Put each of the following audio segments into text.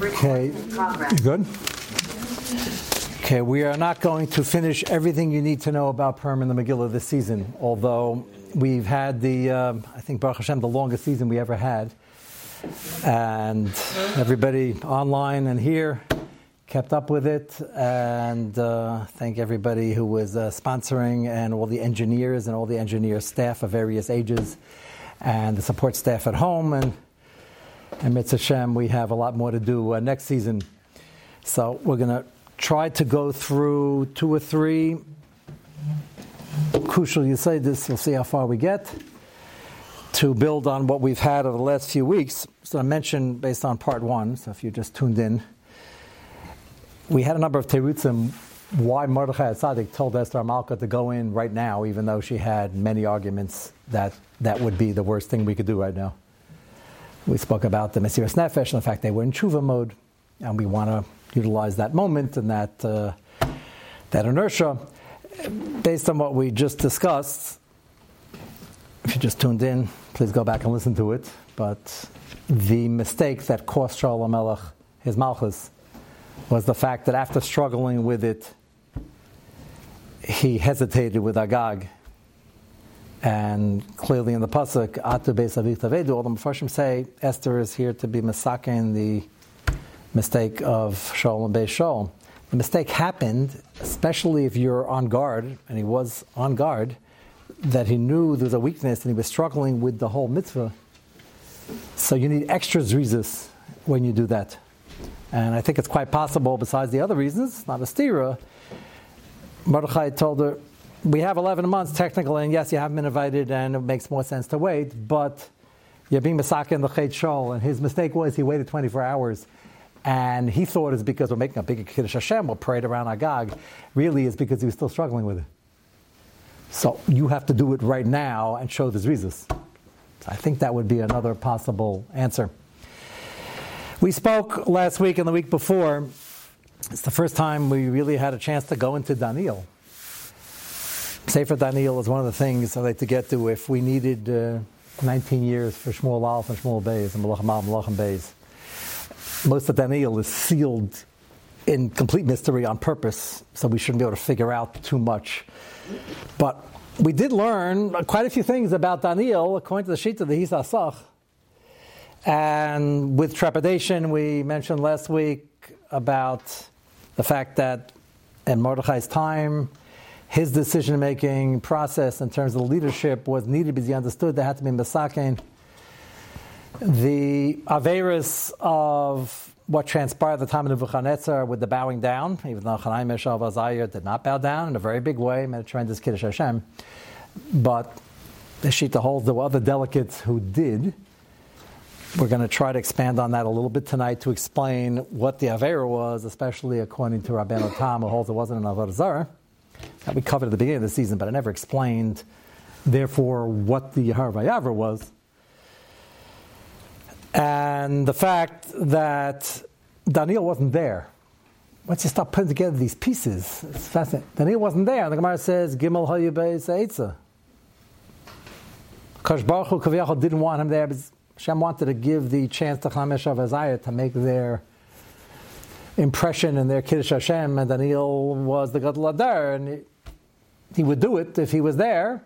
Okay, you good? Okay, we are not going to finish everything you need to know about Purim and the Megillah this season, although we've had the, uh, I think Baruch Hashem, the longest season we ever had. And everybody online and here kept up with it. And uh, thank everybody who was uh, sponsoring and all the engineers and all the engineer staff of various ages and the support staff at home. And and Mitzvah Hashem, we have a lot more to do uh, next season. So we're going to try to go through two or three crucial you say this, we'll see how far we get, to build on what we've had over the last few weeks. So I mentioned based on part one, so if you just tuned in, we had a number of terutzim why Mordechai Tzaddik told Esther Malka to go in right now, even though she had many arguments that that would be the worst thing we could do right now. We spoke about the Mesiras Nefesh and the fact they were in tshuva mode, and we want to utilize that moment and that uh, that inertia. Based on what we just discussed, if you just tuned in, please go back and listen to it. But the mistake that cost Shaul Melech his malchus was the fact that after struggling with it, he hesitated with Agag and clearly in the pasuk, Atu Beis Avich Tavedu, all the Mepharshim say Esther is here to be masakin the mistake of Shaul and Beis Shaul. The mistake happened, especially if you're on guard, and he was on guard, that he knew there was a weakness and he was struggling with the whole mitzvah. So you need extra zrizas when you do that. And I think it's quite possible, besides the other reasons, not a stira, Mordechai told her, we have 11 months technically, and yes, you haven't been invited, and it makes more sense to wait, but you're being Masaka in the Chet Shol, and his mistake was he waited 24 hours. And he thought it's because we're making a big Kiddush Hashem, we'll parade around Agag. Really, it's because he was still struggling with it. So you have to do it right now and show the reasons. So I think that would be another possible answer. We spoke last week and the week before. It's the first time we really had a chance to go into Daniel. Sefer Daniel is one of the things I'd like to get to. If we needed uh, 19 years for Shmuel Aleph and Shmuel Beis and Malachim Al Malachim Beis, most of Daniel is sealed in complete mystery on purpose, so we shouldn't be able to figure out too much. But we did learn quite a few things about Daniel according to the sheet of the Hisasach. And with trepidation, we mentioned last week about the fact that in Mordechai's time, his decision making process in terms of leadership was needed because he understood there had to be Masakin. The Averis of what transpired at the time of Nebuchadnezzar with the bowing down, even though Chanaim Meshav Azayir did not bow down in a very big way, made a tremendous Kiddush Hashem. But the Shita holds there were other delegates who did. We're going to try to expand on that a little bit tonight to explain what the Avera was, especially according to Rabbeinu Tam, who holds it wasn't an Avodah Zarah that we covered at the beginning of the season, but I never explained, therefore, what the Harvayavra was. And the fact that Daniel wasn't there. Once you start putting together these pieces, it's fascinating. Daniel wasn't there. And the Gemara says, Gimel Hayubei Eitza. Kosh Baruch Hu didn't want him there because Hashem wanted to give the chance to Chamesh of to make their impression in their Kiddush Hashem, and Daniel was the Gadol Adar, and he, would do it if he was there.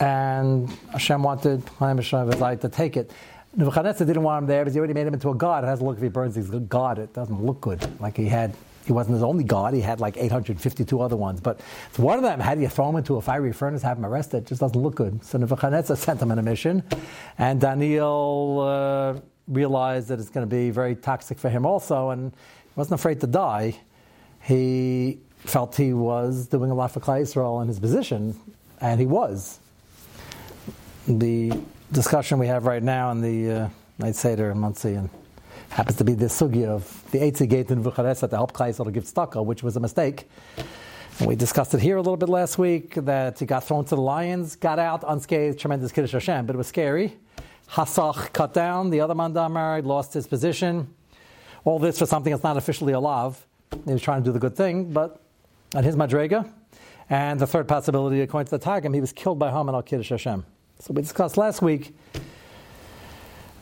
And Hashem wanted to take it. Nebuchadnezzar didn't want him there because he already made him into a god. It has to look if he burns his god. It doesn't look good. Like he had, he wasn't his only god. He had like 852 other ones. But one of them, how do you throw him into a fiery furnace, have him arrested? It just doesn't look good. So Nebuchadnezzar sent him on a mission, and Daniel. Uh, realized that it's going to be very toxic for him also, and he wasn't afraid to die. He felt he was doing a lot for Klal Yisrael in his position, and he was. The discussion we have right now in the uh, Night Seder in Monsey and happens to be the sugi of the Eitzi gate in Bucharest Klal Yisrael to give tzedakah, which was a mistake. And we discussed it here a little bit last week that he got thrown to the lions, got out unscathed, tremendous Kiddush Hashem, but it was scary. Hasach cut down, the other Mandamar lost his position. All this for something that's not officially a lav. He was trying to do the good thing, but on his Madrega. And the third possibility, according to the Targum, he was killed by Haman al Kiddush Hashem. So we discussed last week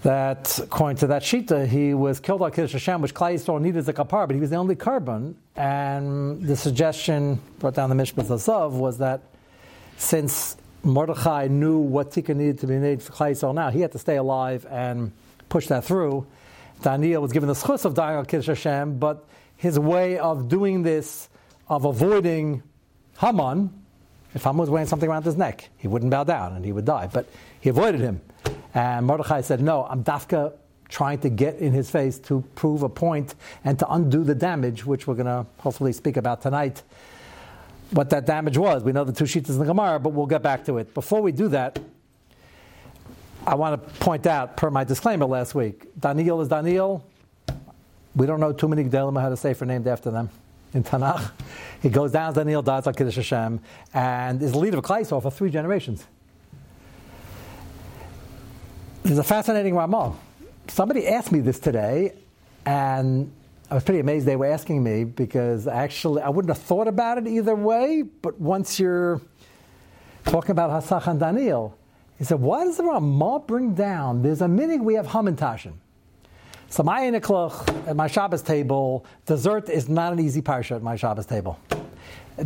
that according to that shita, he was killed on Kiddush Hashem, which Klai Yisrael needed as a kapar, but he was the only carbon. And the suggestion brought down the Mishpat Zazav was that since Mordechai knew what tikkun needed to be made for Klai Yisrael now, he had to stay alive and push that through. Daniel was given the schus of dying on Kiddush Hashem, but his way of doing this, of avoiding Haman, if Haman was wearing something around his neck, he wouldn't bow down and he would die. But he avoided him. And Mordechai said, No, I'm dafka trying to get in his face to prove a point and to undo the damage, which we're going to hopefully speak about tonight. What that damage was. We know the two sheets in the Gemara, but we'll get back to it. Before we do that, I want to point out, per my disclaimer last week, Daniel is Daniel. We don't know too many Gedalim how to say for named after them in Tanakh. He goes down as Daniel, dies like Kiddush Hashem, and is the leader of Klaisor for three generations. There's a fascinating Ramah. Somebody asked me this today, and I was pretty amazed they were asking me because actually I wouldn't have thought about it either way, but once you're talking about Hasach and Daniel, he said, why does the Ramah bring down, there's a minute we have Hamantashin. So my Enikloch at my Shabbos table, dessert is not an easy parsha at my Shabbos table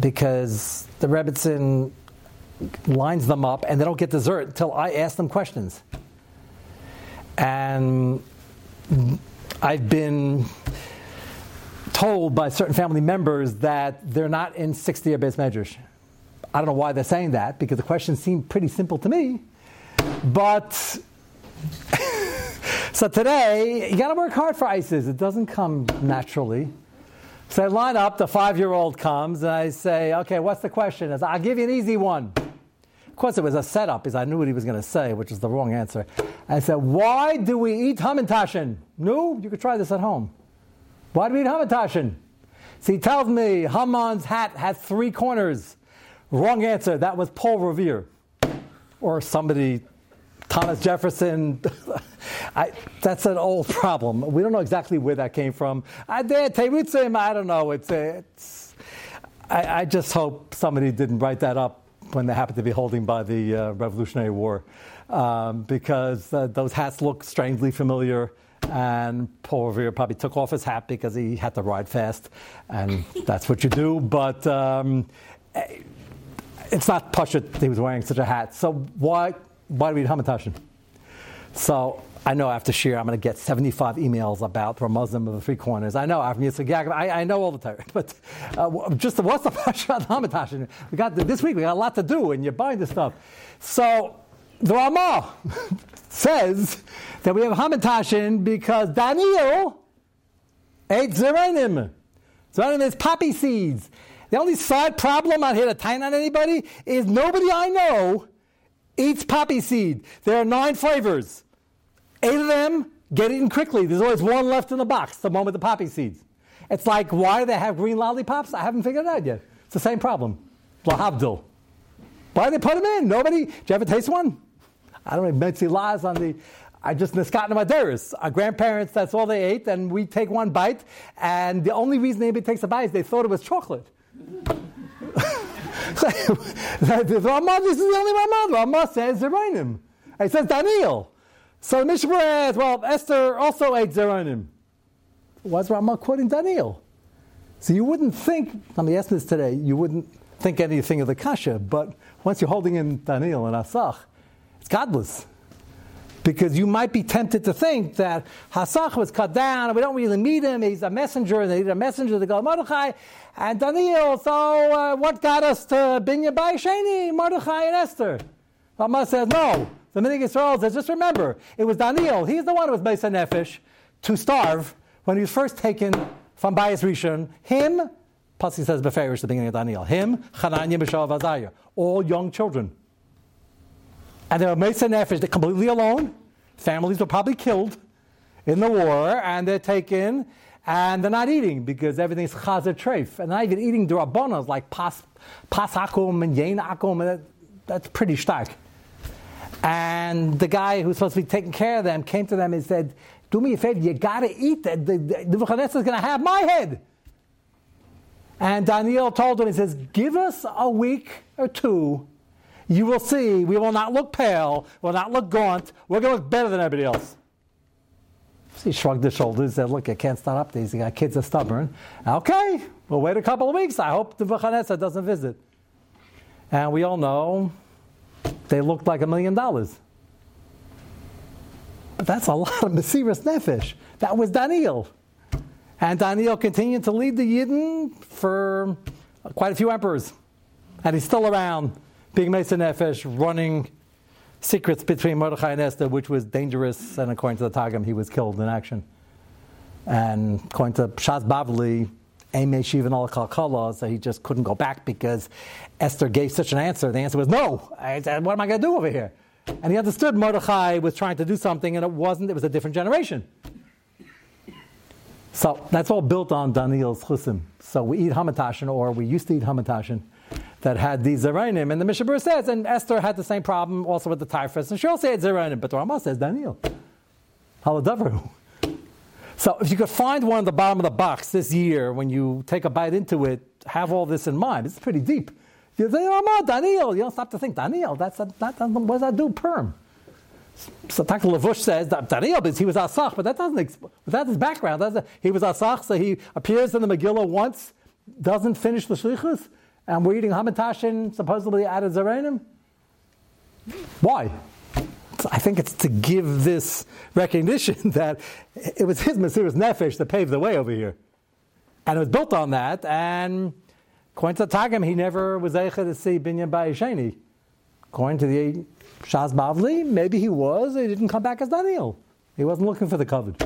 because the Rebbitzin lines them up and they don't get dessert until I ask them questions. And I've been told by certain family members that they're not in 60 year base measures. I don't know why they're saying that because the question seemed pretty simple to me. But so today, you got to work hard for ISIS. It doesn't come naturally. So I line up, the five year old comes, and I say, okay, what's the question? I I'll give you an easy one. Of course, it was a setup because I knew what he was going to say, which is the wrong answer. I said, Why do we eat hamantashen? No, you could try this at home. Why do we eat hamantashen? So he tells me Haman's hat has three corners. Wrong answer. That was Paul Revere. Or somebody, Thomas Jefferson. I, that's an old problem. We don't know exactly where that came from. I I don't know. It's, it's I, I just hope somebody didn't write that up when they happened to be holding by the uh, Revolutionary War, um, because uh, those hats look strangely familiar. And Paul Revere probably took off his hat because he had to ride fast, and that's what you do. But um, it's not Pashut he was wearing such a hat. So why why do we Hamantashen? So I know after Shir I'm going to get 75 emails about the Muslim of the three corners. I know after Yitzchak Yaakov, I, I know all the time. But uh, just what's the Pasha Hamantashen? We got this week. We got a lot to do, and you're buying this stuff. So the Ramah says that we have Hamantashen because Daniel ate Zerenim. Zerenim is poppy seeds. The only side problem I'm here to tie on anybody is nobody I know eats poppy seed. There are nine flavors. Eight of them get eaten quickly. There's always one left in the box, the one with the poppy seeds. It's like, why do they have green lollipops? I haven't figured it out yet. It's the same problem. Lahabdil. Why do they put them in? Nobody? Do you ever taste one? I don't know, Metzi lies on the. I just niskat my deris. Our grandparents, that's all they ate, and we take one bite, and the only reason anybody takes a bite is they thought it was chocolate. Ramah, this is the only Ramah. Ramah says Zerainim. It says Daniel. So the Mishnah adds, well, Esther also ate Zeronim. Why's Ramah quoting Daniel? So you wouldn't think, me ask this today, you wouldn't think anything of the Kasha, but once you're holding in Daniel and Asach, it's godless. Because you might be tempted to think that Hasach was cut down and we don't really need him, he's a messenger, and they need a messenger to go Mordechai, and Daniel, so uh, what got us to Binya Bai Sheni, Mordechai and Esther? Ramah says, no, the Minig Yisrael says, just remember, it was Daniel. He's the one who was Beis Nefesh to starve when he was first taken from Bayis Rishon. Him, Pasi says Beferish, the beginning of Daniel. Him, Hananiah, Mishael, Azariah. All young children. And they were Beis Nefesh, they're completely alone. Families were probably killed in the war, and they're taken, and they're not eating because everything's chazer treif. And they're not even eating durabonas like pas, pas akum and yen akum. That, that's pretty stark. And the guy who's supposed to be taking care of them came to them and said, Do me a favor, you got to eat that. The, the, the is going to have my head. And Daniel told him, He says, Give us a week or two. You will see, we will not look pale, we will not look gaunt, we're going to look better than everybody else. He shrugged his shoulders, and said, Look, I can't start up these. got kids are stubborn. Okay, we'll wait a couple of weeks. I hope the Nebuchadnezzar doesn't visit. And we all know they looked like a million dollars. But that's a lot of Mesiris Nefesh. That was Daniel. And Daniel continued to lead the Yidden for quite a few emperors. And he's still around, being Mesa Nefesh, running secrets between Mordechai and Esther, which was dangerous. And according to the Targum, he was killed in action. And according to Shas Bavli, So he just couldn't go back because Esther gave such an answer. The answer was no. I said, what am I going to do over here? And he understood Mordechai was trying to do something, and it wasn't, it was a different generation. So that's all built on Daniel's chusim. So we eat hamatashin, or we used to eat hamatashin, that had these zerainim. And the Mishabur says, and Esther had the same problem also with the typhus, and she also had zerainim, but the Ramah says Daniel. Haladavru. So if you could find one at the bottom of the box this year when you take a bite into it, have all this in mind. It's pretty deep. You say, oh, Daniel. You don't stop to think, Daniel, that's a, that, what does that do, Purim? So Taka Lavush says that Daniel, he was Asach, but that doesn't, without his background, that's he was Asach, so he appears in the Megillah once, doesn't finish the Shlichus, and we're eating Hamatashin supposedly out of Zerenim? Why? I think it's to give this recognition that it was his Mesiris Nefesh that paved the way over here. And it was built on that, and according to Targum, he never was able to see Binyan Bayesheni. According to the Shas Bavli, maybe he was, he didn't come back as Daniel. He wasn't looking for the covet.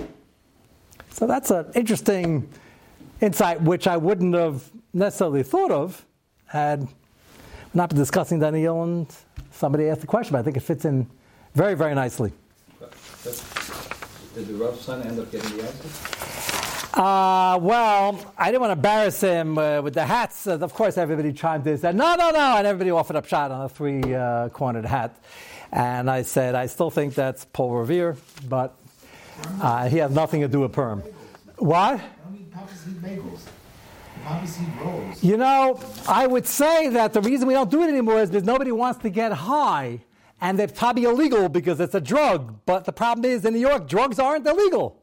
So that's an interesting insight, which I wouldn't have necessarily thought of had not been discussing Daniel and somebody asked the question, but I think it fits in very, very nicely. Did the rough son end up getting the answer? Uh, well, I didn't want to embarrass him uh, with the hats. Uh, of course, everybody chimed in and said, no, no, no, and everybody offered up shot on a three uh, cornered hat. And I said, I still think that's Paul Revere, but uh, he has nothing to do with Purim. What? I mean how does he bagels? You know, I would say that the reason we don't do it anymore is because nobody wants to get high and they're probably illegal because it's a drug. But the problem is, in New York, drugs aren't illegal.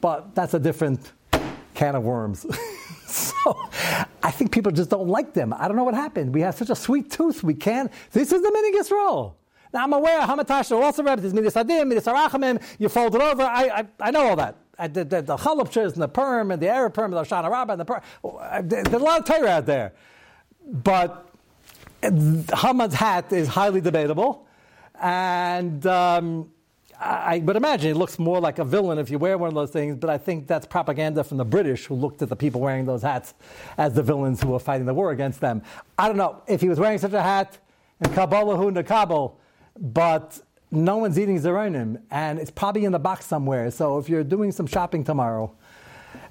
But that's a different can of worms. so I think people just don't like them. I don't know what happened. We have such a sweet tooth. We can't. This is the Minig Yisrael. Now I'm aware Hamatash are also reps. There's Midas Adim, Midas Arachamim. You fold it over. I, I, I know all that. I the, the and the Purim and the Arab Purim and the Shana Rabbah and the Purim. There's a lot of Torah out there. But uh, Haman's hat is highly debatable. And um, I imagine it looks more like a villain if you wear one of those things, but I think that's propaganda from the British who looked at the people wearing those hats as the villains who were fighting the war against them. I don't know if he was wearing such a hat in Kabbalah in Kabul, but no one's eating Zeronim, and it's probably in the box somewhere. So if you're doing some shopping tomorrow,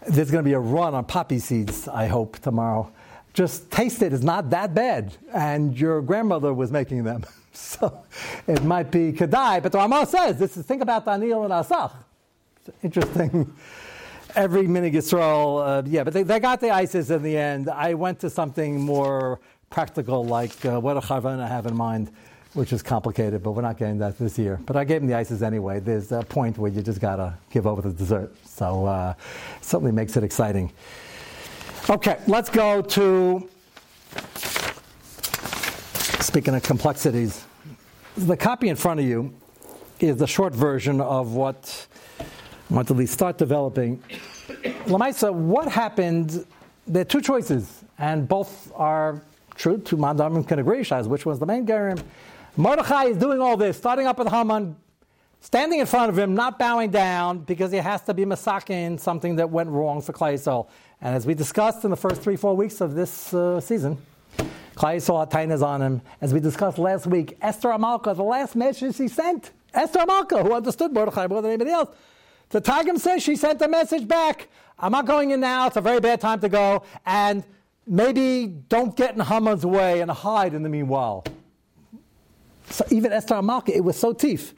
there's going to be a run on poppy seeds, I hope, tomorrow. Just taste it, it's not that bad. And your grandmother was making them. So it might be Kedai, but the Ramah says this is think about Daniel and Asach. Interesting. Every Minig Yisrael, uh, yeah, but they, they got the ISIS in the end. I went to something more practical, like uh, what a Charvana have in mind, which is complicated, but we're not getting that this year. But I gave them the ISIS anyway. There's a point where you just got to give over the dessert. So uh, certainly makes it exciting. Okay, let's go to Speaking of complexities, the copy in front of you is the short version of what at least start developing. Lamaisa, what happened? There are two choices, and both are true to Mandam and Kanagrishas, which was the main Gerim. Mordechai is doing all this, starting up with Haman, standing in front of him, not bowing down, because he has to be masakin something that went wrong for Klaisel. And as we discussed in the first three, four weeks of this uh, season, Klai saw tainas on him. As we discussed last week, Esther Amalka, the last message she sent, Esther Amalka, who understood Mordechai more than anybody else, the Targum says she sent a message back. I'm not going in now. It's a very bad time to go. And maybe don't get in Haman's way and hide in the meanwhile. So even Esther Amalka, it was so teeth.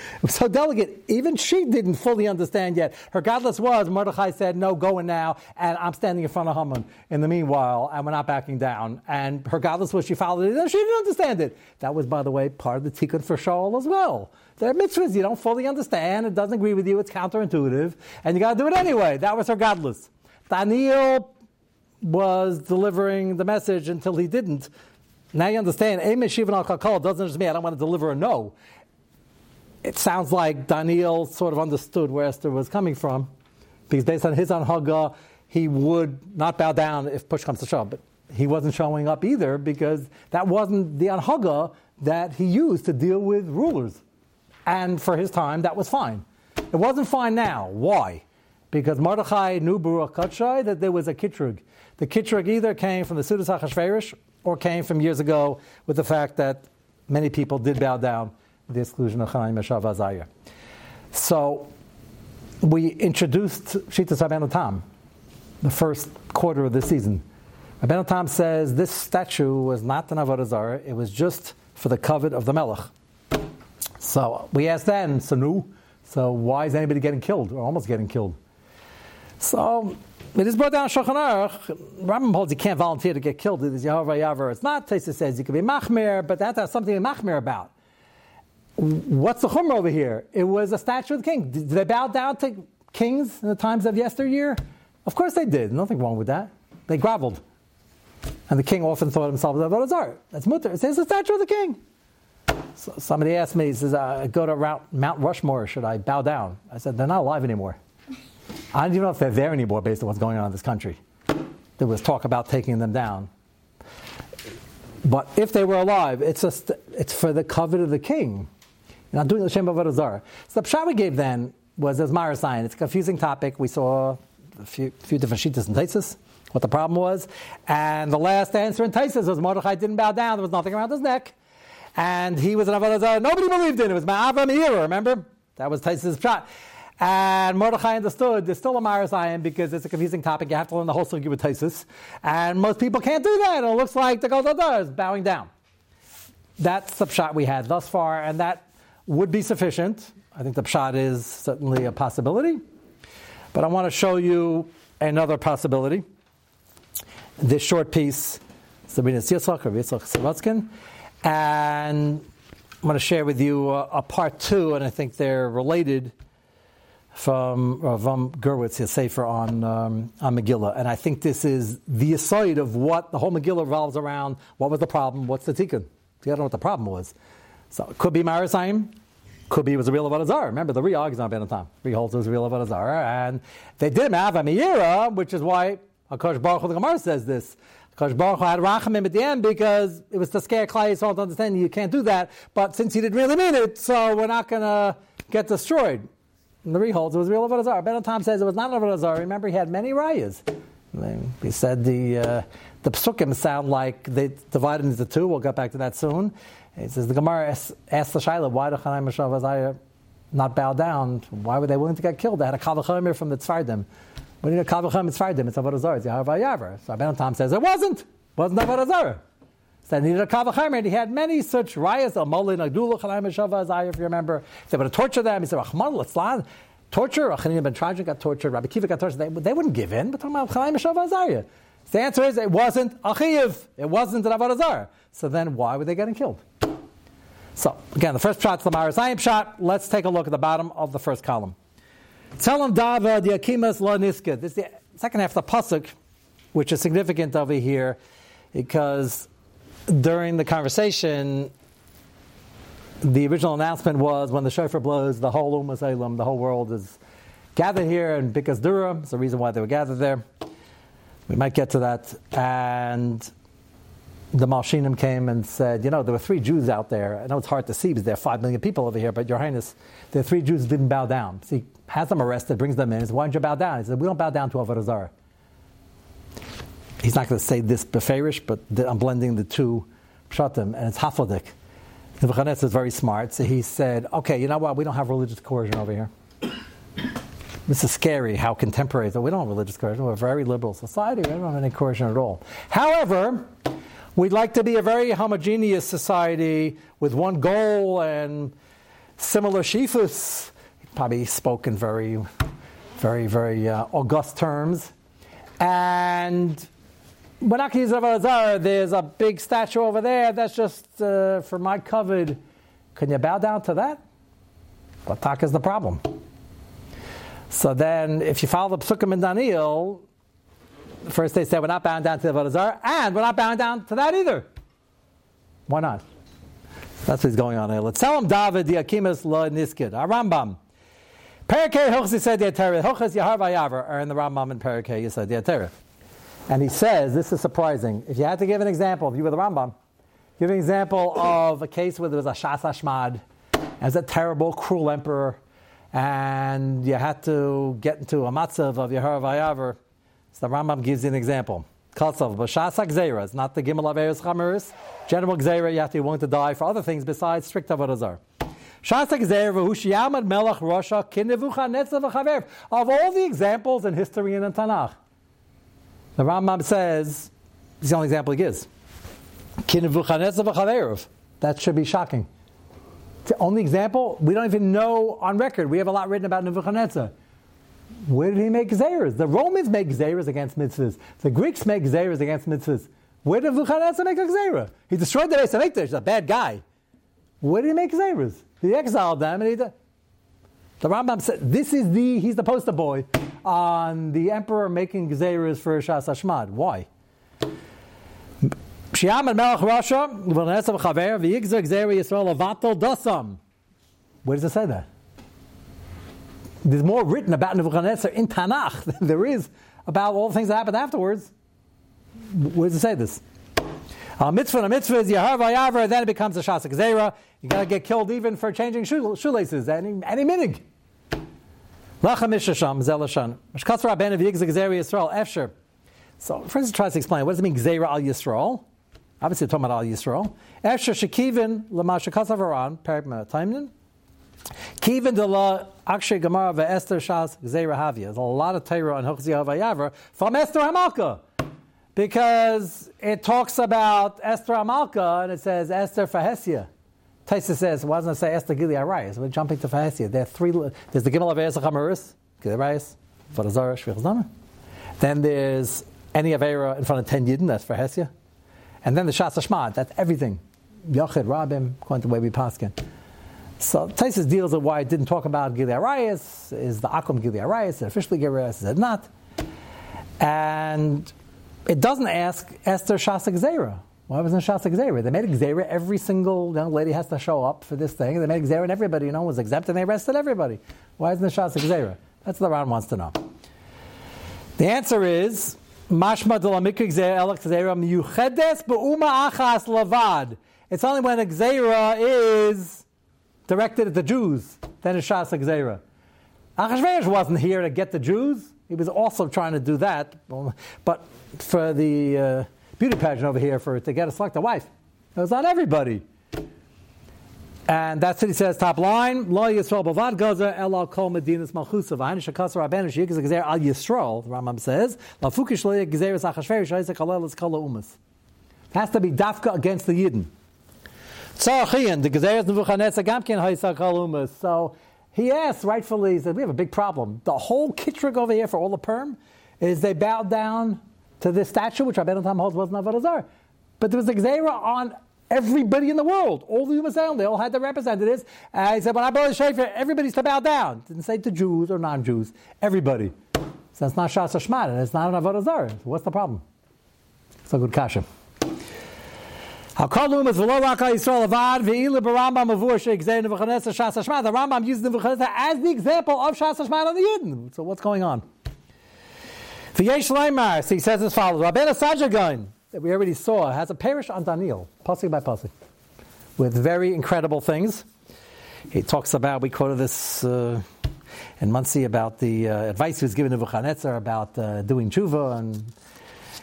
So delegate, Even she didn't fully understand yet. Her godless was, Mordechai said, No, go in now, and I'm standing in front of Haman in the meanwhile, and we're not backing down. And her godless was, she followed it, she didn't understand it. That was, by the way, part of the tikkun for Shaul as well. There are mitzvahs you don't fully understand, it doesn't agree with you, it's counterintuitive, and you got to do it anyway. That was her godless. Daniel was delivering the message until he didn't. Now you understand, Shivan al doesn't just mean I don't want to deliver a no it sounds like Daniel sort of understood where Esther was coming from, because based on his anhaga, he would not bow down if push comes to shove. But he wasn't showing up either because that wasn't the anhaga that he used to deal with rulers. And for his time, that was fine. It wasn't fine now. Why? Because Mordechai knew Baruch Kachai that there was a kitrug. The kitrug either came from the Sudas HaChashverish or came from years ago with the fact that many people did bow down the exclusion of Chaim Meshav Azaya. So we introduced Shita Rabbeinu Tam, the first quarter of the season. Rabbeinu Tam says this statue was not an Avodah it was just for the covet of the Melech. So we asked then, Sanu, so why is anybody getting killed, or almost getting killed? So it is brought down Shulchan Aruch. Rambam holds you can't volunteer to get killed. It is Yehovah Yavar. It's not. Taisa says you can be machmir, but that has something to be machmir about what's the chumrah over here? It was a statue of the king. Did they bow down to kings in the times of yesteryear? Of course they did. Nothing wrong with that. They groveled. And the king often thought himself as a art. That's mutter. It's a statue of the king. So somebody asked me, he says, I go to Mount Rushmore, should I bow down? I said, they're not alive anymore. I don't even know if they're there anymore based on what's going on in this country. There was talk about taking them down. But if they were alive, it's, a, it's for the covet of the king. You're not doing the Shem Avodah Zarah. So the pshat we gave then was as Marasayan. It's a confusing topic. We saw a few, few different shitas and taisis, what the problem was. And the last answer in taisis was Mordechai didn't bow down. There was nothing around his neck. And he was an Avodah Zarah. Nobody believed in it. It was Ma'avram Meira, remember? That was taisis pshat. And Mordechai understood there's still a Marasayan because it's a confusing topic. You have to learn the whole sugi with taisis. And most people can't do that. It looks like the Gozel is bowing down. That's the pshat we had thus far. And that would be sufficient. I think the pshat is certainly a possibility. But I want to show you another possibility. This short piece, Sabrina Yitzchak or Yitzchak Savatskin, and I'm going to share with you a, a, part two, and I think they're related from Ravam Gerwitz, his sefer on um, on Megillah, and I think this is the aside of what the whole Megillah revolves around. What was the problem? What's the tikkun? I don't know what the problem was. So it could be Marasaim, could be was a real Avodah Zarah. Remember, the Riyag is not Ben Tam. Reholds it was a real Avodah Zarah, and they didn't have a Meira, which is why Hakadosh Baruch the Gemara says this. Hakadosh Baruch had Rachamim at the end because it was to scare Klai Yisrael to understand you can't do that. But since he didn't really mean it, so we're not going to get destroyed. And the Reholds it was real Avodah Zarah. Ben Tam says it was not Avodah Zarah. Remember, he had many rayas. He said the uh, the psukim sound like they divided into two. We'll get back to that soon. He says the Gemara asks, the Shaila, why did Chanai Meshav Azariah not bow down? Why were they willing to get killed? They had a Kavachomer from the Tzfardim. When you a Kavachomer Tzfardim, it's Avodah Zarah, it's Yahav Yavar. So Ben Tom says it wasn't. It wasn't Avodah Zarah. So they needed a Kavachomer, and he had many such rayas, Amalin, Agdula, Chanai Meshav Azariah, if you remember. They were to torture them, he said, Achman, let's Torture, Achanina ben Teradyon got tortured, Rabbi Kiva got tortured. They, they wouldn't give in. But talking about Chanai Meshav Azariah. The answer is it wasn't Achiv. It wasn't an Avodah So then why were they getting killed? So, again, the first shot is the Marazayim shot. Let's take a look at the bottom of the first column. Tzelem Dava Diakimas La Niska. This is the second half of the Pasuk, which is significant over here because during the conversation, the original announcement was when the shofar blows, the whole Ummah Salem, the whole world is gathered here in Bikas Dura. It's the reason why they were gathered there. We might get to that. And the Malshinim came and said, you know, there were three Jews out there. I know it's hard to see because there are five million people over here, but Your Highness, the three Jews didn't bow down. So has them arrested, brings them in. He says, why don't you bow down? He said, we don't bow down to Avodah Zarah. He's not going to say this beferish, but I'm blending the two pshatim, and it's hafodik. Nebuchadnezzar is very smart, so he said, okay, you know what? We don't have religious coercion over here. This is scary how contemporary. So we don't have religious coercion. We're a very liberal society. We don't have any coercion at all. However, We'd like to be a very homogeneous society with one goal and similar shifus, probably spoken very, very, very uh, august terms. And use Avodah There's a big statue over there. That's just uh, for my covered. Can you bow down to that? What talk is the problem? So then, if you follow the Psukim in Daniel, first they said, we're not bowing down to the Avodah and we're not bowing down to that either. Why not? That's what's going on here. Let's tell him David the Akimis lo niskid. A Rambam. Parakeh Hochzi said the. Hochas Yahar Vayavar are in the Rambam and Parakeh said the Ateret. And he says, this is surprising. If you had to give an example, if you were the Rambam, give an example of a case where there was a Shas Hashmad, as a terrible, cruel emperor, and you had to get into a matzav of Yahar Vayavar. So the Rambam gives you an example. Katsav, Bashasa Gzeira, it's not the Gimel of Eres. General Gzeira, you have to be willing to die for other things besides strict Avodah Shasa. Of all the examples in history and in Tanakh, the Rambam says, it's the only example he gives. Kinevucha Netzav Chaver. That should be shocking. It's the only example. We don't even know on record. We have a lot written about Nebuchadnezzar. Where did he make Xeras? The Romans make Xeras against mitzvahs. The Greeks make Xeras against mitzvahs. Where did Nebuchadnezzar make a Xera? He destroyed the Beis Hamikdash. He's a bad guy. Where did he make Xeras? He exiled them and he did. The Rambam said, this is the, he's the poster boy on the emperor making Xeras for Shas Hashmad. Why? Shiam Melech Rasha, V'nesav Chaver, V'yigzer Xera Yisrael Avatel Dasam. Where does it say that? There's more written about Nebuchadnezzar in Tanakh than there is about all the things that happened afterwards. Where does it say this? A mitzvah, a mitzvah is Yahar Vayavar, then it becomes a Shasa Gzera. You gotta get killed even for changing shoelaces, any, any minig. Lacha Mishasham, Zelashan. Mishkatz Rabben of Gzera Yisrael, Efsher. So, instance, tries to explain what does it mean Gzera al Yisrael? Obviously, talking about al Yisrael. Efsher Shekivin, Lamashakatz Avaran, Perik Taimnin. Kivin de la Akshay Gemara Esther Shas Gzeira Havia. There's a lot of Torah on Hochzi Havayavar from Esther Hamalka. Because it talks about Esther Hamalka and it says Esther Fahesia. Taisa says, why doesn't it say Esther Gili Arayas? We're jumping to Fahesia. There are three, there's the Gimel of Esther Chamaris, Gili Arayas, Vodazara. Then there's any Avera in front of 10 Yidden, that's Fahesia. And then the Shas Hashmad, that's everything. Yochid, Rabim, according to the pass. So Taisus deals with why it didn't talk about Gilead Arias. Is the Akum Gilead Arias? Is it officially Gilead Arias? Is it not? And it doesn't ask Esther Shasa Gzera. Why wasn't Shasa Gzera? They made Gzera. Every single young lady has to show up for this thing. They made Gzera and everybody, you know, was exempt and they arrested everybody. Why isn't it Shasa Gzera? That's what the Ron wants to know. The answer is Mashma Miyuchedes Be'uma Achas Lavad. It's only when a Gzera is directed at the Jews than a Shas Gzeira. Achashverosh wasn't here to get the Jews. He was also trying to do that, but for the uh, beauty pageant over here, for it to get a select a wife, it was on everybody. And that's what he says. Top line: Lo Yisrael bavad gazer elal kol medinas malchusa v'hayin shakasar rabenu sheyikas gezer al Yisrael. The Rambam says lafukish lo gezeres achashverosh isaac halel is kol umas. Has to be dafka against the Yidden. So he asks, rightfully, he said, we have a big problem. The whole kitrug over here for all the Purim is they bowed down to this statue, which Rabbeinu Tam holds wasn't Avodah But there was a Xera on everybody in the world. All the human they all had their representatives. And he said, when I brought the Shofar, everybody's to bow down. Didn't say to Jews or non-Jews. Everybody. So it's not Shas and it's not an Avodah Zarah. So what's the problem? It's a good kasha. The Rambam uses the Nebuchadnezzar as the example of Shas Hashman on the Yidden. So what's going on? The Yesh Leimar, so he says as follows: Rabbeinu Saadia Gaon, that we already saw, has a parish on Daniel, pasuk by pasuk, with very incredible things. He talks about, we quoted this uh, in Monsey about the uh, advice he was given to Nebuchadnezzar about uh, doing tshuva and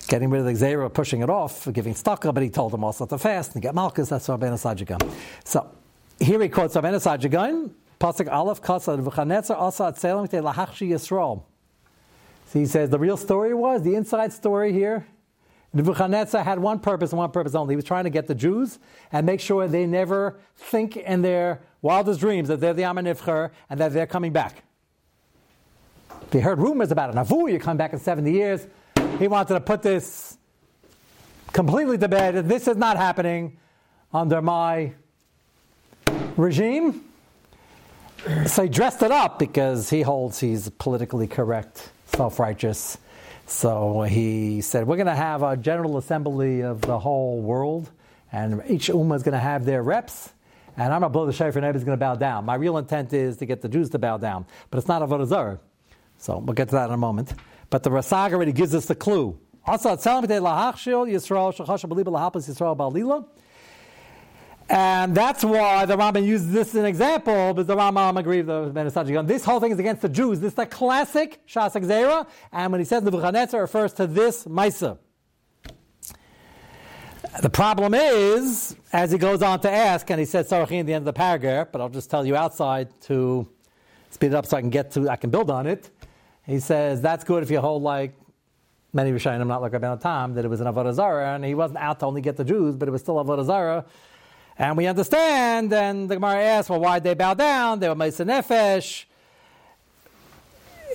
getting rid of the Xera, pushing it off, giving staka, but he told them also to fast and get malchus. That's Rabbeinu Saadia Gaon. So here he quotes Rabbeinu Saadia Gaon, Pasuk Aleph Kasa V'Chanetzer Asa Atzelim Te Lahachshi Yisrael. So he says the real story was the inside story here Nebuchadnezzar had one purpose and one purpose only. He was trying to get the Jews and make sure they never think in their wildest dreams that they're the Amanifcher and that they're coming back. They heard rumors about it. Navu, you come back in 70 years. He wanted to put this completely to bed. This is not happening under my regime. So he dressed it up because he holds he's politically correct, self righteous. So he said, We're going to have a general assembly of the whole world, and each ummah is going to have their reps. And I'm going to blow the shofar, and everybody's going to bow down. My real intent is to get the Jews to bow down, but it's not a Vodazar. So we'll get to that in a moment. But the Rasag already gives us the clue. Also, Yisrael, Yisrael. And that's why the Rambam uses this as an example, because the Rambam agreed with the Ben This whole thing is against the Jews. This is the classic Shas Zera, and when he says Nebuchadnezzar, it refers to this Maisa. The problem is, as he goes on to ask, and he says Sarachi in the end of the paragraph, but I'll just tell you outside to speed it up so I can get to, I can build on it. He says that's good if you hold like many Rishonim, not like Rabbi Tam, that it was an Avodah Zarah, and he wasn't out to only get the Jews, but it was still Avodah Zarah and we understand, and the Gemara asks, well, why they bow down? They were Mesa Nefesh.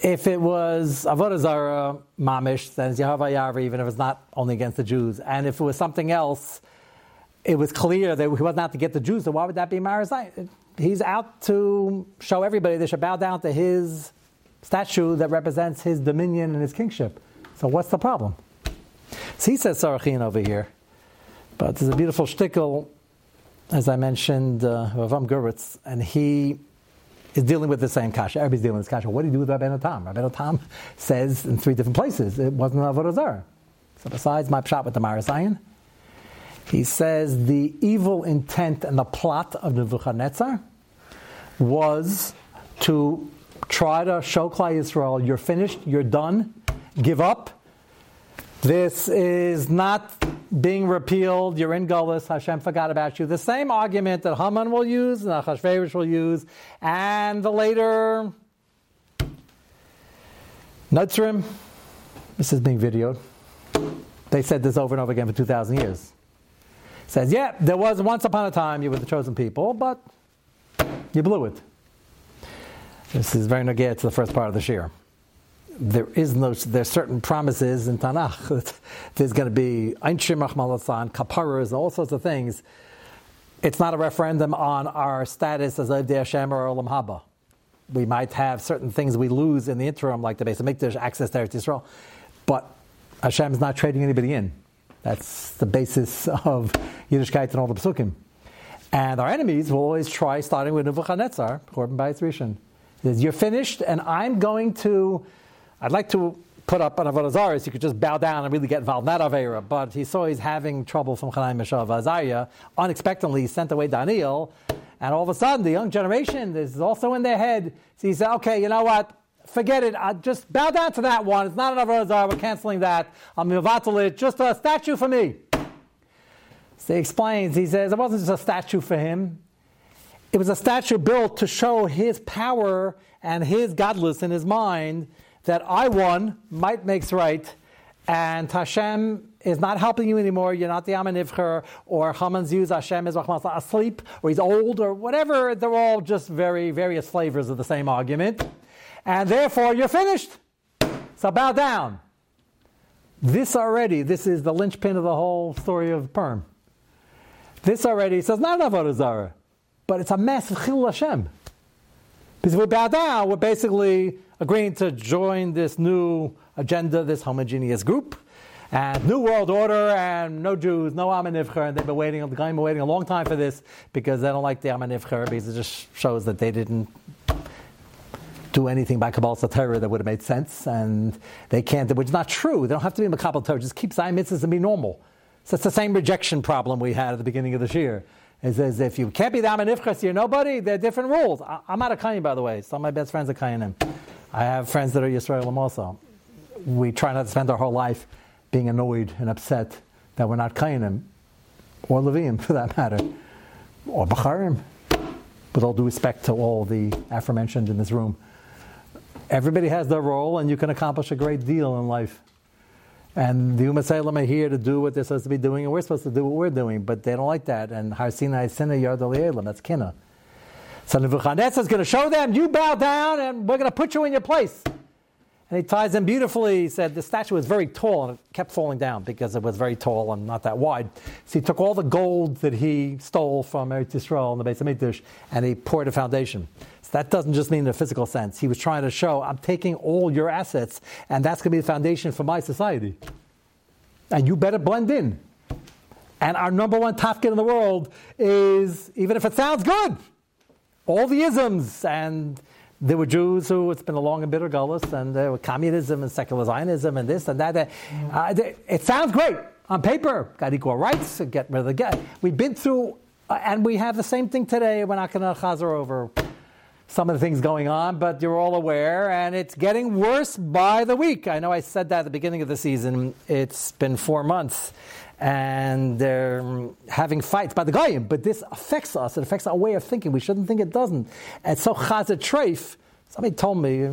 If it was Avodah Zarah, Mamish, then it's Yehovah Yar, even if it's not only against the Jews. And if it was something else, it was clear that he wasn't out to get the Jews, so why would that be Marazai? He's out to show everybody they should bow down to his statue that represents his dominion and his kingship. So what's the problem? So he says Sarachin over here, but there's a beautiful shtickle as I mentioned, uh, Ravam and he is dealing with the same kasha. Everybody's dealing with this kasha. What do you do with Rabbeinu Tam? Rabbeinu Tam says in three different places it wasn't avodah zarah. So besides my shot with the Marasayan, he says the evil intent and the plot of Nebuchadnezzar was to try to show Klal Yisrael, you're finished, you're done, give up. This is not being repealed, you're in Gullus, Hashem forgot about you. The same argument that Haman will use, and Achashverosh will use, and the later Nutzrim, this is being videoed. They said this over and over again for 2,000 years. Says, yeah, there was once upon a time you were the chosen people, but you blew it. This is very negative to the first part of the shir there is no, there's certain promises in Tanakh. There's going to be Einshim Achmalasan, Kaparas, all sorts of things. It's not a referendum on our status as Avdei Hashem or Olam Haba. We might have certain things we lose in the interim, like the base of Mikdash, access to Eretz Yisrael, but is not trading anybody in. That's the basis of Yiddishkeit and all the Pesukim. And our enemies will always try, starting with Nebuchadnezzar, Korban Bayis Rishon. You're finished, and I'm going to I'd like to put up an Avodah Zarah so you could just bow down and really get involved in that Avera. But he saw he's having trouble from Chanai Meshav Azariah. Unexpectedly, he sent away Daniel. And all of a sudden, the young generation, is also in their head. So he said, okay, you know what? Forget it. I just bow down to that one. It's not an Avodah Zarah. We're canceling that. I'm Mivatal. Just a statue for me. So he explains, he says, it wasn't just a statue for him. It was a statue built to show his power and his godless in his mind that I won, might makes right, and Hashem is not helping you anymore. You're not the Amanivcher, or Haman's use Hashem is asleep, or he's old, or whatever. They're all just very various flavors of the same argument. And therefore, you're finished. So bow down. This already, this is the linchpin of the whole story of Purim. This already says not Avodah Zarah, but it's a massive Chil Hashem. Because if we bow down, we're basically agreeing to join this new agenda, this homogeneous group, and new world order, and no Jews, no Amanivcher, and they've been waiting, the been waiting a long time for this because they don't like the Amanivcher because it just shows that they didn't do anything by Kabbalah Torah that would have made sense, and they can't, which is not true. They don't have to be Makabal Torah, just keep Zion mitzvahs and be normal. So it's the same rejection problem we had at the beginning of this year. It says if you can't be the Amanifchas, you're nobody. There are different rules. I, am not a Kayin, by the way. Some of my best friends are Kayinim. I have friends that are Yisraelim also. We try not to spend our whole life being annoyed and upset that we're not Kayinim, or Levim for that matter, or Bacharim. With all due respect to all the aforementioned in this room, everybody has their role, and you can accomplish a great deal in life. And the Ummah are here to do what they're supposed to be doing, and we're supposed to do what we're doing, but they don't like that. And Har Sinai Sinai Yard that's Kina. So Nebuchadnezzar is going to show them, you bow down, and we're going to put you in your place. And he ties them beautifully. He said the statue was very tall and it kept falling down because it was very tall and not that wide. So he took all the gold that he stole from Eretz Yisrael in the base of Mikdash and he poured a foundation. So that doesn't just mean in a physical sense. He was trying to show, I'm taking all your assets and that's going to be the foundation for my society. And you better blend in. And our number one tafkid in the world is, even if it sounds good, all the isms and there were Jews who it's been a long and bitter gullus, and there were communism and secular Zionism and this and that. Uh, it sounds great on paper. Got equal rights. Get rid of the guy. We've been through, uh, and we have the same thing today. We're not going to chazer over some of the things going on, but you're all aware, and it's getting worse by the week. I know I said that at the beginning of the season. It's been four months, and they're having fights by the Goyim, but this affects us. It affects our way of thinking. We shouldn't think it doesn't. And so Chazat Treif, somebody told me,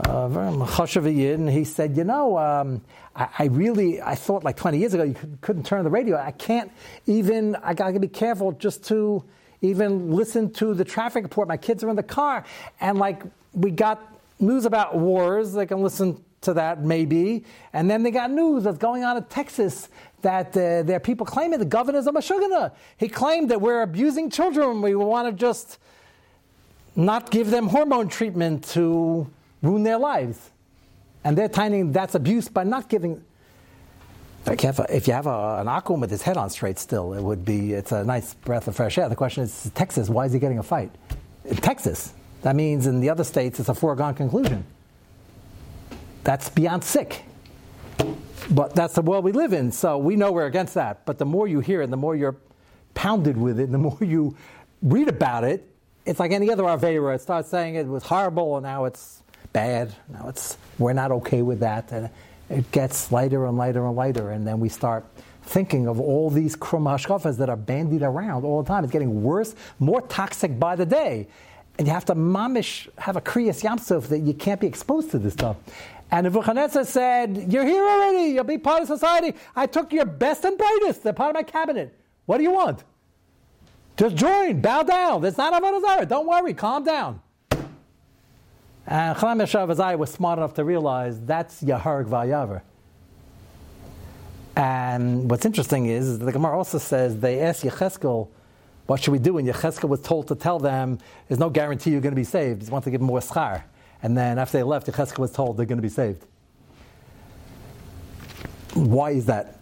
uh, he said, you know, um, I, I, really, I thought like 20 years ago you could, not turn on the radio. I can't even, I got to be careful just to even listen to the traffic report. My kids are in the car, and like we got news about wars, they can listen to that maybe. And then they got news that's going on in Texas that uh, there are people claiming the governor's a mashugana. He claimed that we're abusing children. We want to just not give them hormone treatment to ruin their lives. And they're telling that's abuse by not giving. If you have, if you have a, an akum with his head on straight still, it would be, it's a nice breath of fresh air. The question is, Texas, why is he getting a fight? In Texas. That means in the other states, it's a foregone conclusion. That's beyond sick. But that's the world we live in, so we know we're against that. But the more you hear it, the more you're pounded with it, and the more you read about it, it's like any other Avera. It starts saying it was horrible and now it's bad. Now it's we're not okay with that. And it gets lighter and lighter and lighter. And then we start thinking of all these krum that are bandied around all the time. It's getting worse, more toxic by the day. And you have to mamish, have a kriyas yamsuf that you can't be exposed to this stuff. And Nebuchadnezzar said, You're here already. You'll be part of society. I took your best and brightest. They're part of my cabinet. What do you want? Just join. Bow down. It's not Avodah. Don't worry. Calm down. And Chaim Yashav was smart enough to realize that's Yaharg Vayavar. And what's interesting is, the Gemara also says they asked Yecheskel, what should we do? And Yecheskel was told to tell them, there's no guarantee you're going to be saved. He just wants to give them more schar. And then after they left, Yecheskel was told they're going to be saved. Why is that?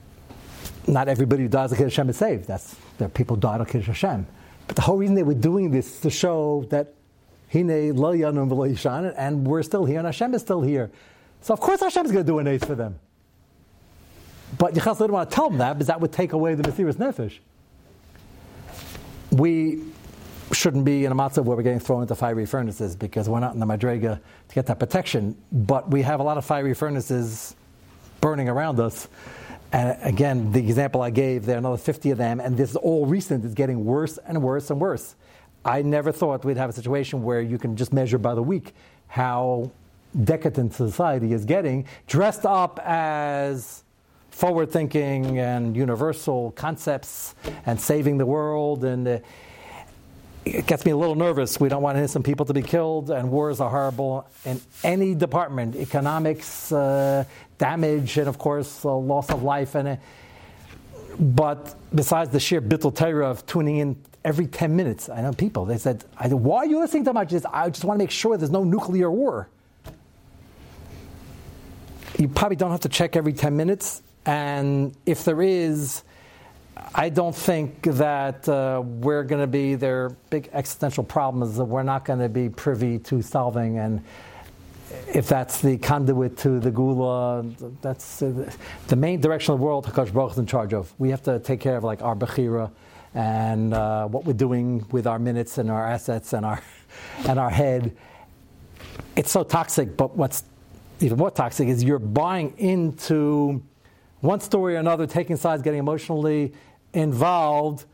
Not everybody who dies Kiddush Hashem is saved. That's, there are people who died Kiddush Hashem. But the whole reason they were doing this is to show that Hine lo yanum v'lo and we're still here, and Hashem is still here. So of course Hashem is going to do an ace for them. But Yecheskel didn't want to tell them that because that would take away the Mesiris Nefesh. We shouldn't be in a matzav where we're getting thrown into fiery furnaces because we're not in the madrega to get that protection. But we have a lot of fiery furnaces burning around us. And again, the example I gave, there are another 50 of them, and this is all recent. It's getting worse and worse and worse. I never thought we'd have a situation where you can just measure by the week how decadent society is getting, dressed up as forward thinking and universal concepts and saving the world and. Uh, it gets me a little nervous. We don't want innocent people to be killed, and wars are horrible in any department economics, uh, damage, and of course, uh, loss of life. And, uh, but besides the sheer bittul Torah of tuning in every 10 minutes, I know people, they said, Why are you listening to much? I just want to make sure there's no nuclear war. You probably don't have to check every 10 minutes, and if there is, I don't think that uh, we're going to be their big existential problems that we're not going to be privy to solving. And if that's the conduit to the geulah, that's uh, the main direction of the world Hakadosh Baruch is in charge of. We have to take care of like our bechira and uh, what we're doing with our minutes and our assets and our and our head. It's so toxic, but what's even more toxic is you're buying into one story or another, taking sides, getting emotionally involved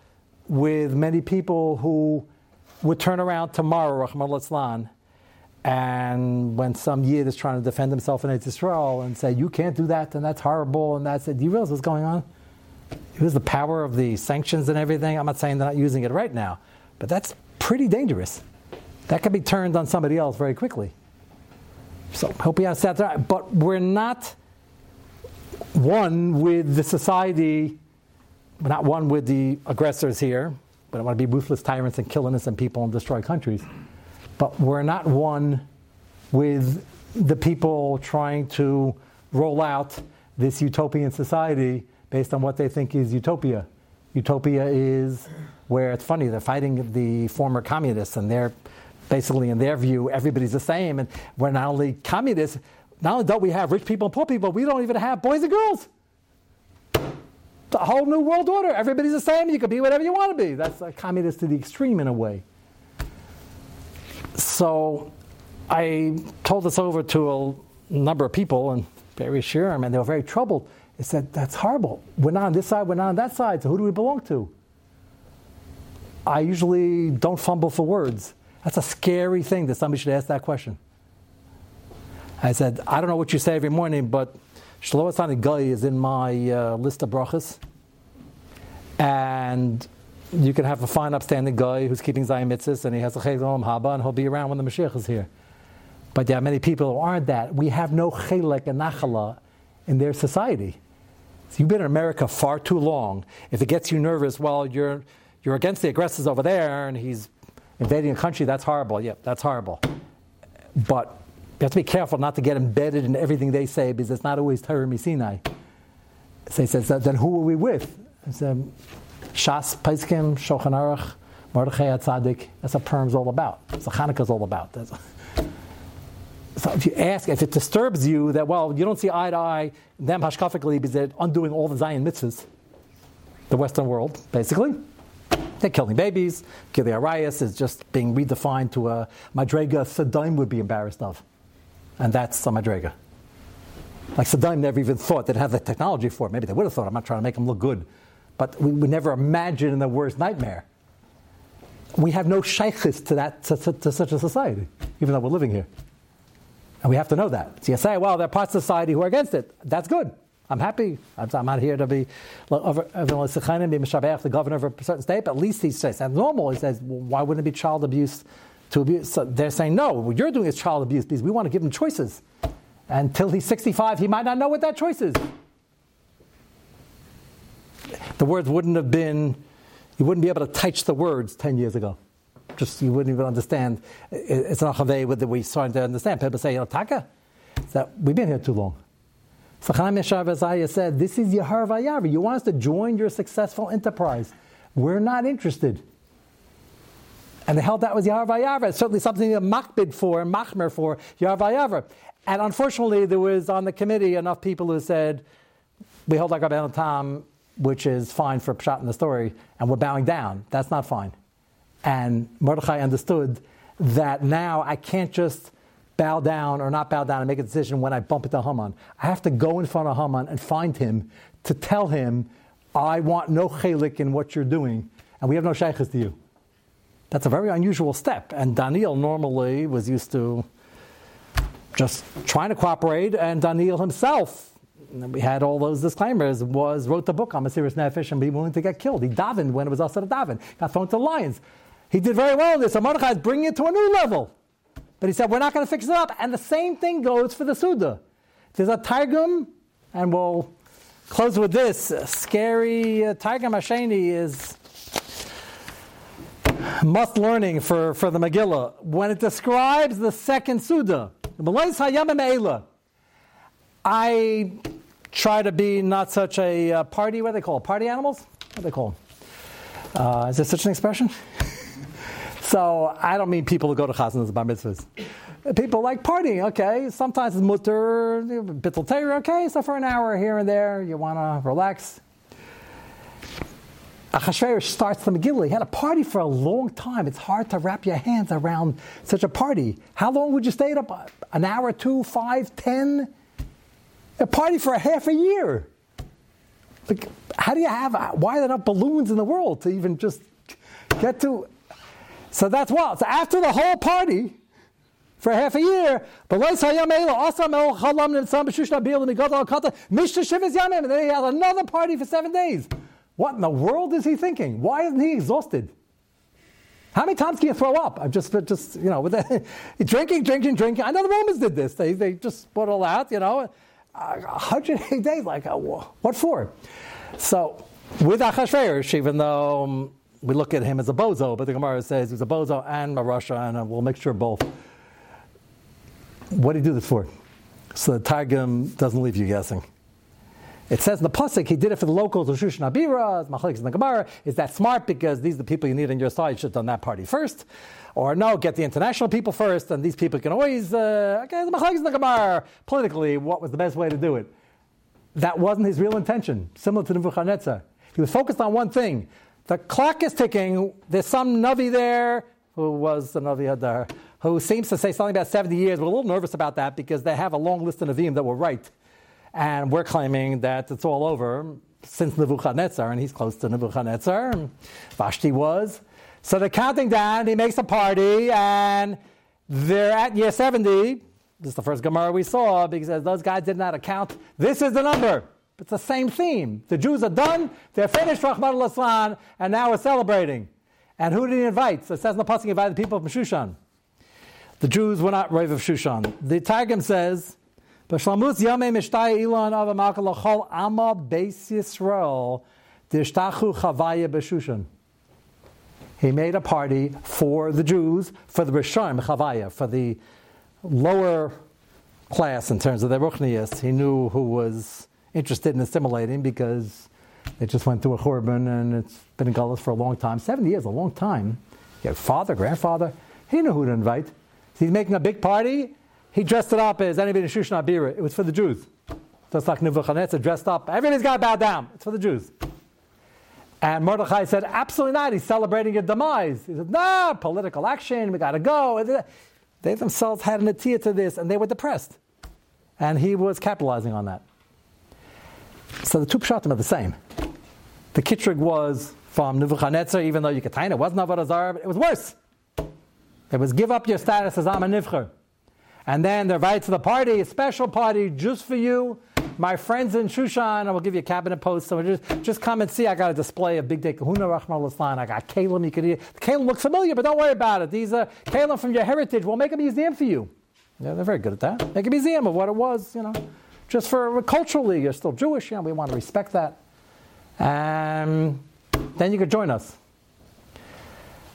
with many people who would turn around tomorrow, Rahman al And when some Yid is trying to defend himself in Israel and say, you can't do that, and that's horrible, and that's it, do you realize what's going on? Here's the power of the sanctions and everything. I'm not saying they're not using it right now, but that's pretty dangerous. That can be turned on somebody else very quickly. So hope you understand that. But we're not one with the society, we're not one with the aggressors here, but I want to be ruthless tyrants and kill innocent people and destroy countries. But we're not one with the people trying to roll out this utopian society based on what they think is utopia. Utopia is where it's funny, they're fighting the former communists and they're basically, in their view, everybody's the same. And we're not only communists, not only don't we have rich people and poor people, we don't even have boys and girls. A whole new world order. Everybody's the same. You can be whatever you want to be. That's a communist to the extreme in a way. So I told this over to a number of people and very sure, and they were very troubled. They said, That's horrible. We're not on this side, we're not on that side, so who do we belong to? I usually don't fumble for words. That's a scary thing that somebody should ask that question. I said, I don't know what you say every morning, but Shlomo Guy is in my uh, list of brachas. And you can have a fine, upstanding guy who's keeping Zion mitzvahs and he has a olam haba and he'll be around when the Mashiach is here. But there are many people who aren't that. We have no chelik and nachala in their society. So you've been in America far too long. If it gets you nervous, well, you're, you're against the aggressors over there and he's invading a country, that's horrible. Yep, that's horrible. But you have to be careful not to get embedded in everything they say because it's not always Torah Sinai. So he says, then who are we with? So, Shas, Paiskim, Shulchan Aruch, Mordechai Tzaddik. That's what Purim's all about. That's what Hanukkah's all about. That's, so if you ask, if it disturbs you that, well, you don't see eye to eye them hashkafically because they're undoing all the Zion mitzvahs, the Western world, basically. They're killing babies. Gilui Arayos is just being redefined to a Madrega Saddam would be embarrassed of. And that's the Madrega. Like Saddam never even thought they'd have the technology for it. Maybe they would have thought, I'm not trying to make them look good. But we never imagine in the worst nightmare. We have no shaykhis to that to, to, to, such a society, even though we're living here. And we have to know that. So you say, well, there are parts of society who are against it. That's good. I'm happy. I'm, I'm not here to be the governor of a certain state, but at least he says, that's normal. He says, well, why wouldn't it be child abuse to abuse? So they're saying, no, what you're doing is child abuse because we want to give him choices. Until he's 65, he might not know what that choice is. The words wouldn't have been, you wouldn't be able to touch the words 10 years ago. Just, you wouldn't even understand. It's not chavei that we're starting to understand. People say, you know, taka, that we've been here too long. Chaim Yashar Vazaya said, This is Yahar Vayavi. You want us to join your successful enterprise. We're not interested. And the hell that was Yahar Vayavra. It's certainly something to makbid for machmer for Yahar Vayavra. And unfortunately, there was on the committee enough people who said, we hold like Rabbi Tam, which is fine for Pshat in the story, and we're bowing down. That's not fine. And Mordechai understood that now I can't just bow down or not bow down and make a decision when I bump into Haman. I have to go in front of Haman and find him to tell him, I want no chelik in what you're doing, and we have no shaykhs to you. That's a very unusual step. And Daniel normally was used to just trying to cooperate, and Daniel himself, we had all those disclaimers, was wrote the book on Mesiris Nefesh and be willing to get killed. He davened when it was also daven, got thrown to the lions. He did very well in this. So Mordechai is bringing it to a new level. But he said, we're not going to fix it up. And the same thing goes for the Suda. There's a Targum, and we'll close with this. A scary uh, Targum is must learning for, for the Megillah. When it describes the second Suda, I try to be not such a uh, party, what do they call it? Party animals? What do they call them? Uh, is there such an expression? So I don't mean people who go to chasnas bar mitzvahs. People like partying, okay. Sometimes it's mutter, bittul teir, okay. So for an hour here and there, you want to relax. Achashverosh starts the Megillah. He had a party for a long time. It's hard to wrap your hands around such a party. How long would you stay up? An hour, two, five, ten? A party for a half a year. Like, how do you have? Uh, why are there not balloons in the world to even just get to? So that's what. So after the whole party, for half a year. But and then he had another party for seven days. What in the world is he thinking? Why isn't he exhausted? How many times can you throw up? I'm just, just you know, with the, drinking, drinking, drinking. I know the Romans did this. They, they just put all out, you know, 180 days. Like, uh, what for? So, with Achashverosh, even though um, we look at him as a bozo, but the Gemara says he's a bozo and a rasha, and we'll make sure both. What did he do this for? So the Targum doesn't leave you guessing. It says in the pasuk he did it for the locals Shushan Abira, Machlekes in the Gemara. Is that smart because these are the people you need on your side? You should have done that party first, or no, get the international people first, and these people can always uh, okay. The in the Gemara politically, what was the best way to do it? That wasn't his real intention. Similar to Nebuchadnezzar, he was focused on one thing. The clock is ticking. There's some navi there who was the navi Hadar, who seems to say something about 70 years. We're a little nervous about that because they have a long list of navim that were right. And we're claiming that it's all over since Nebuchadnezzar, and he's close to Nebuchadnezzar. Vashti was. So they're counting down, he makes a party, and they're at year 70. This is the first Gemara we saw because those guys did not account. This is the number. It's the same theme. The Jews are done, they're finished, Rahman al and now we're celebrating. And who did he invite? So it says in the Pasuk, he invited the people of Shushan. The Jews were not Rav of Shushan. The Targum says, Ilan ama dishtachu chavaya. He made a party for the Jews, for the Rishon, chavaya, for the lower class in terms of their ruchnias. He knew who was interested in assimilating because they just went through a churban and it's been in Gullus for a long time. 70 years, a long time. Had father, grandfather. He knew who to invite. He's making a big party he dressed it up as anybody in Shushan Abira. It was for the Jews. Just like Nebuchadnezzar dressed up. Everybody's got to bow down. It's for the Jews. And Mordechai said, absolutely not. He's celebrating a demise. He said, no, political action. We got to go. They themselves had an atia to this, and they were depressed. And he was capitalizing on that. So the two pshatim are the same. The kitrig was from Nebuchadnezzar, even though you could it wasn't Avodah Zarah, it was worse. It was give up your status as Nivcher. And then they're invited to the party, a special party just for you. My friends in Shushan, I will give you a cabinet post. So just, just come and see. I got a display of bigdei kehunah Rahman Laslan. I got Kalim. You. The Kalim looks familiar, but don't worry about it. These are Kalim from your heritage. We'll make a museum for you. Yeah, they're very good at that. Make a museum of what it was, you know. Just for culturally, you're still Jewish, you know, we want to respect that. And then you could join us.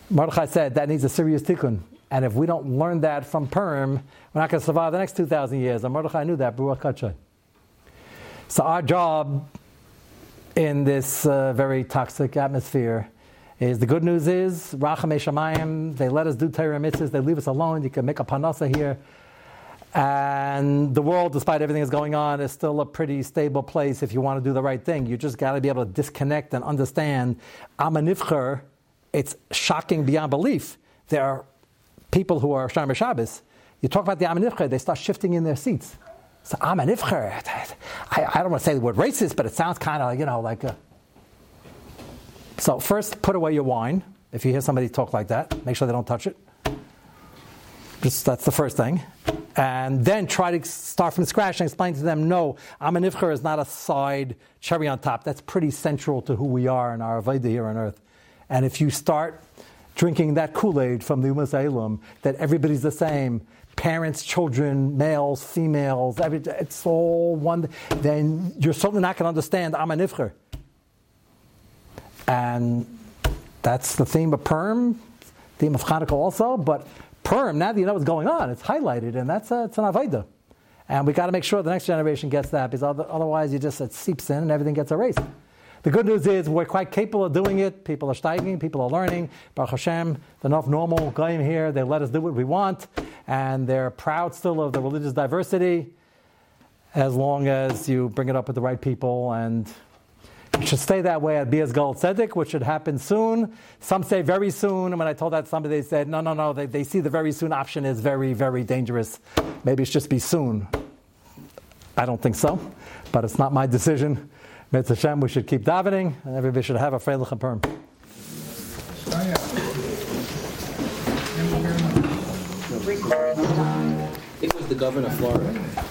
Mordechai said that needs a serious tikkun. And if we don't learn that from Purim, we're not going to survive the next 2,000 years. And Mordechai knew that, Baruch Kachay. So our job in this uh, very toxic atmosphere is the good news is, Racham Shamayim, they let us do Torah mitzvahs, they leave us alone, you can make a parnassa here. And the world, despite everything that's going on, is still a pretty stable place if you want to do the right thing. You just got to be able to disconnect and understand. Amanifcher, it's shocking beyond belief. There are people who are Shomer Shabbos, you talk about the Amanifcher, they start shifting in their seats. So Amanifcher, I, I don't want to say the word racist, but it sounds kind of, like you know, like a... So first, put away your wine. If you hear somebody talk like that, make sure they don't touch it. Just, that's the first thing. And then try to start from scratch and explain to them, no, Amanifcher is not a side cherry on top. That's pretty central to who we are in our Aveda here on earth. And if you start drinking that Kool Aid from the Umas Elam, that everybody's the same parents, children, males, females, every, it's all one, then you're certainly not going to understand I'm an Amanifcher. And that's the theme of Purim, theme of Hanukkah also, but Purim, now that you know what's going on, it's highlighted, and that's a, it's an Aveda. And we got to make sure the next generation gets that, because otherwise you just, it seeps in and everything gets erased. The good news is we're quite capable of doing it. People are studying, people are learning. Baruch Hashem, enough normal going here. They let us do what we want, and they're proud still of the religious diversity, as long as you bring it up with the right people and. It should stay that way at Bias Goel Tzedek, which should happen soon. Some say very soon. And when I told that somebody, they said, no, no, no, they, they see the very soon option is very, very dangerous. Maybe it's just be soon. I don't think so, but it's not my decision. Mitzvah Hashem, we should keep davening, and everybody should have a freilich and Purim. It was the governor of Florida.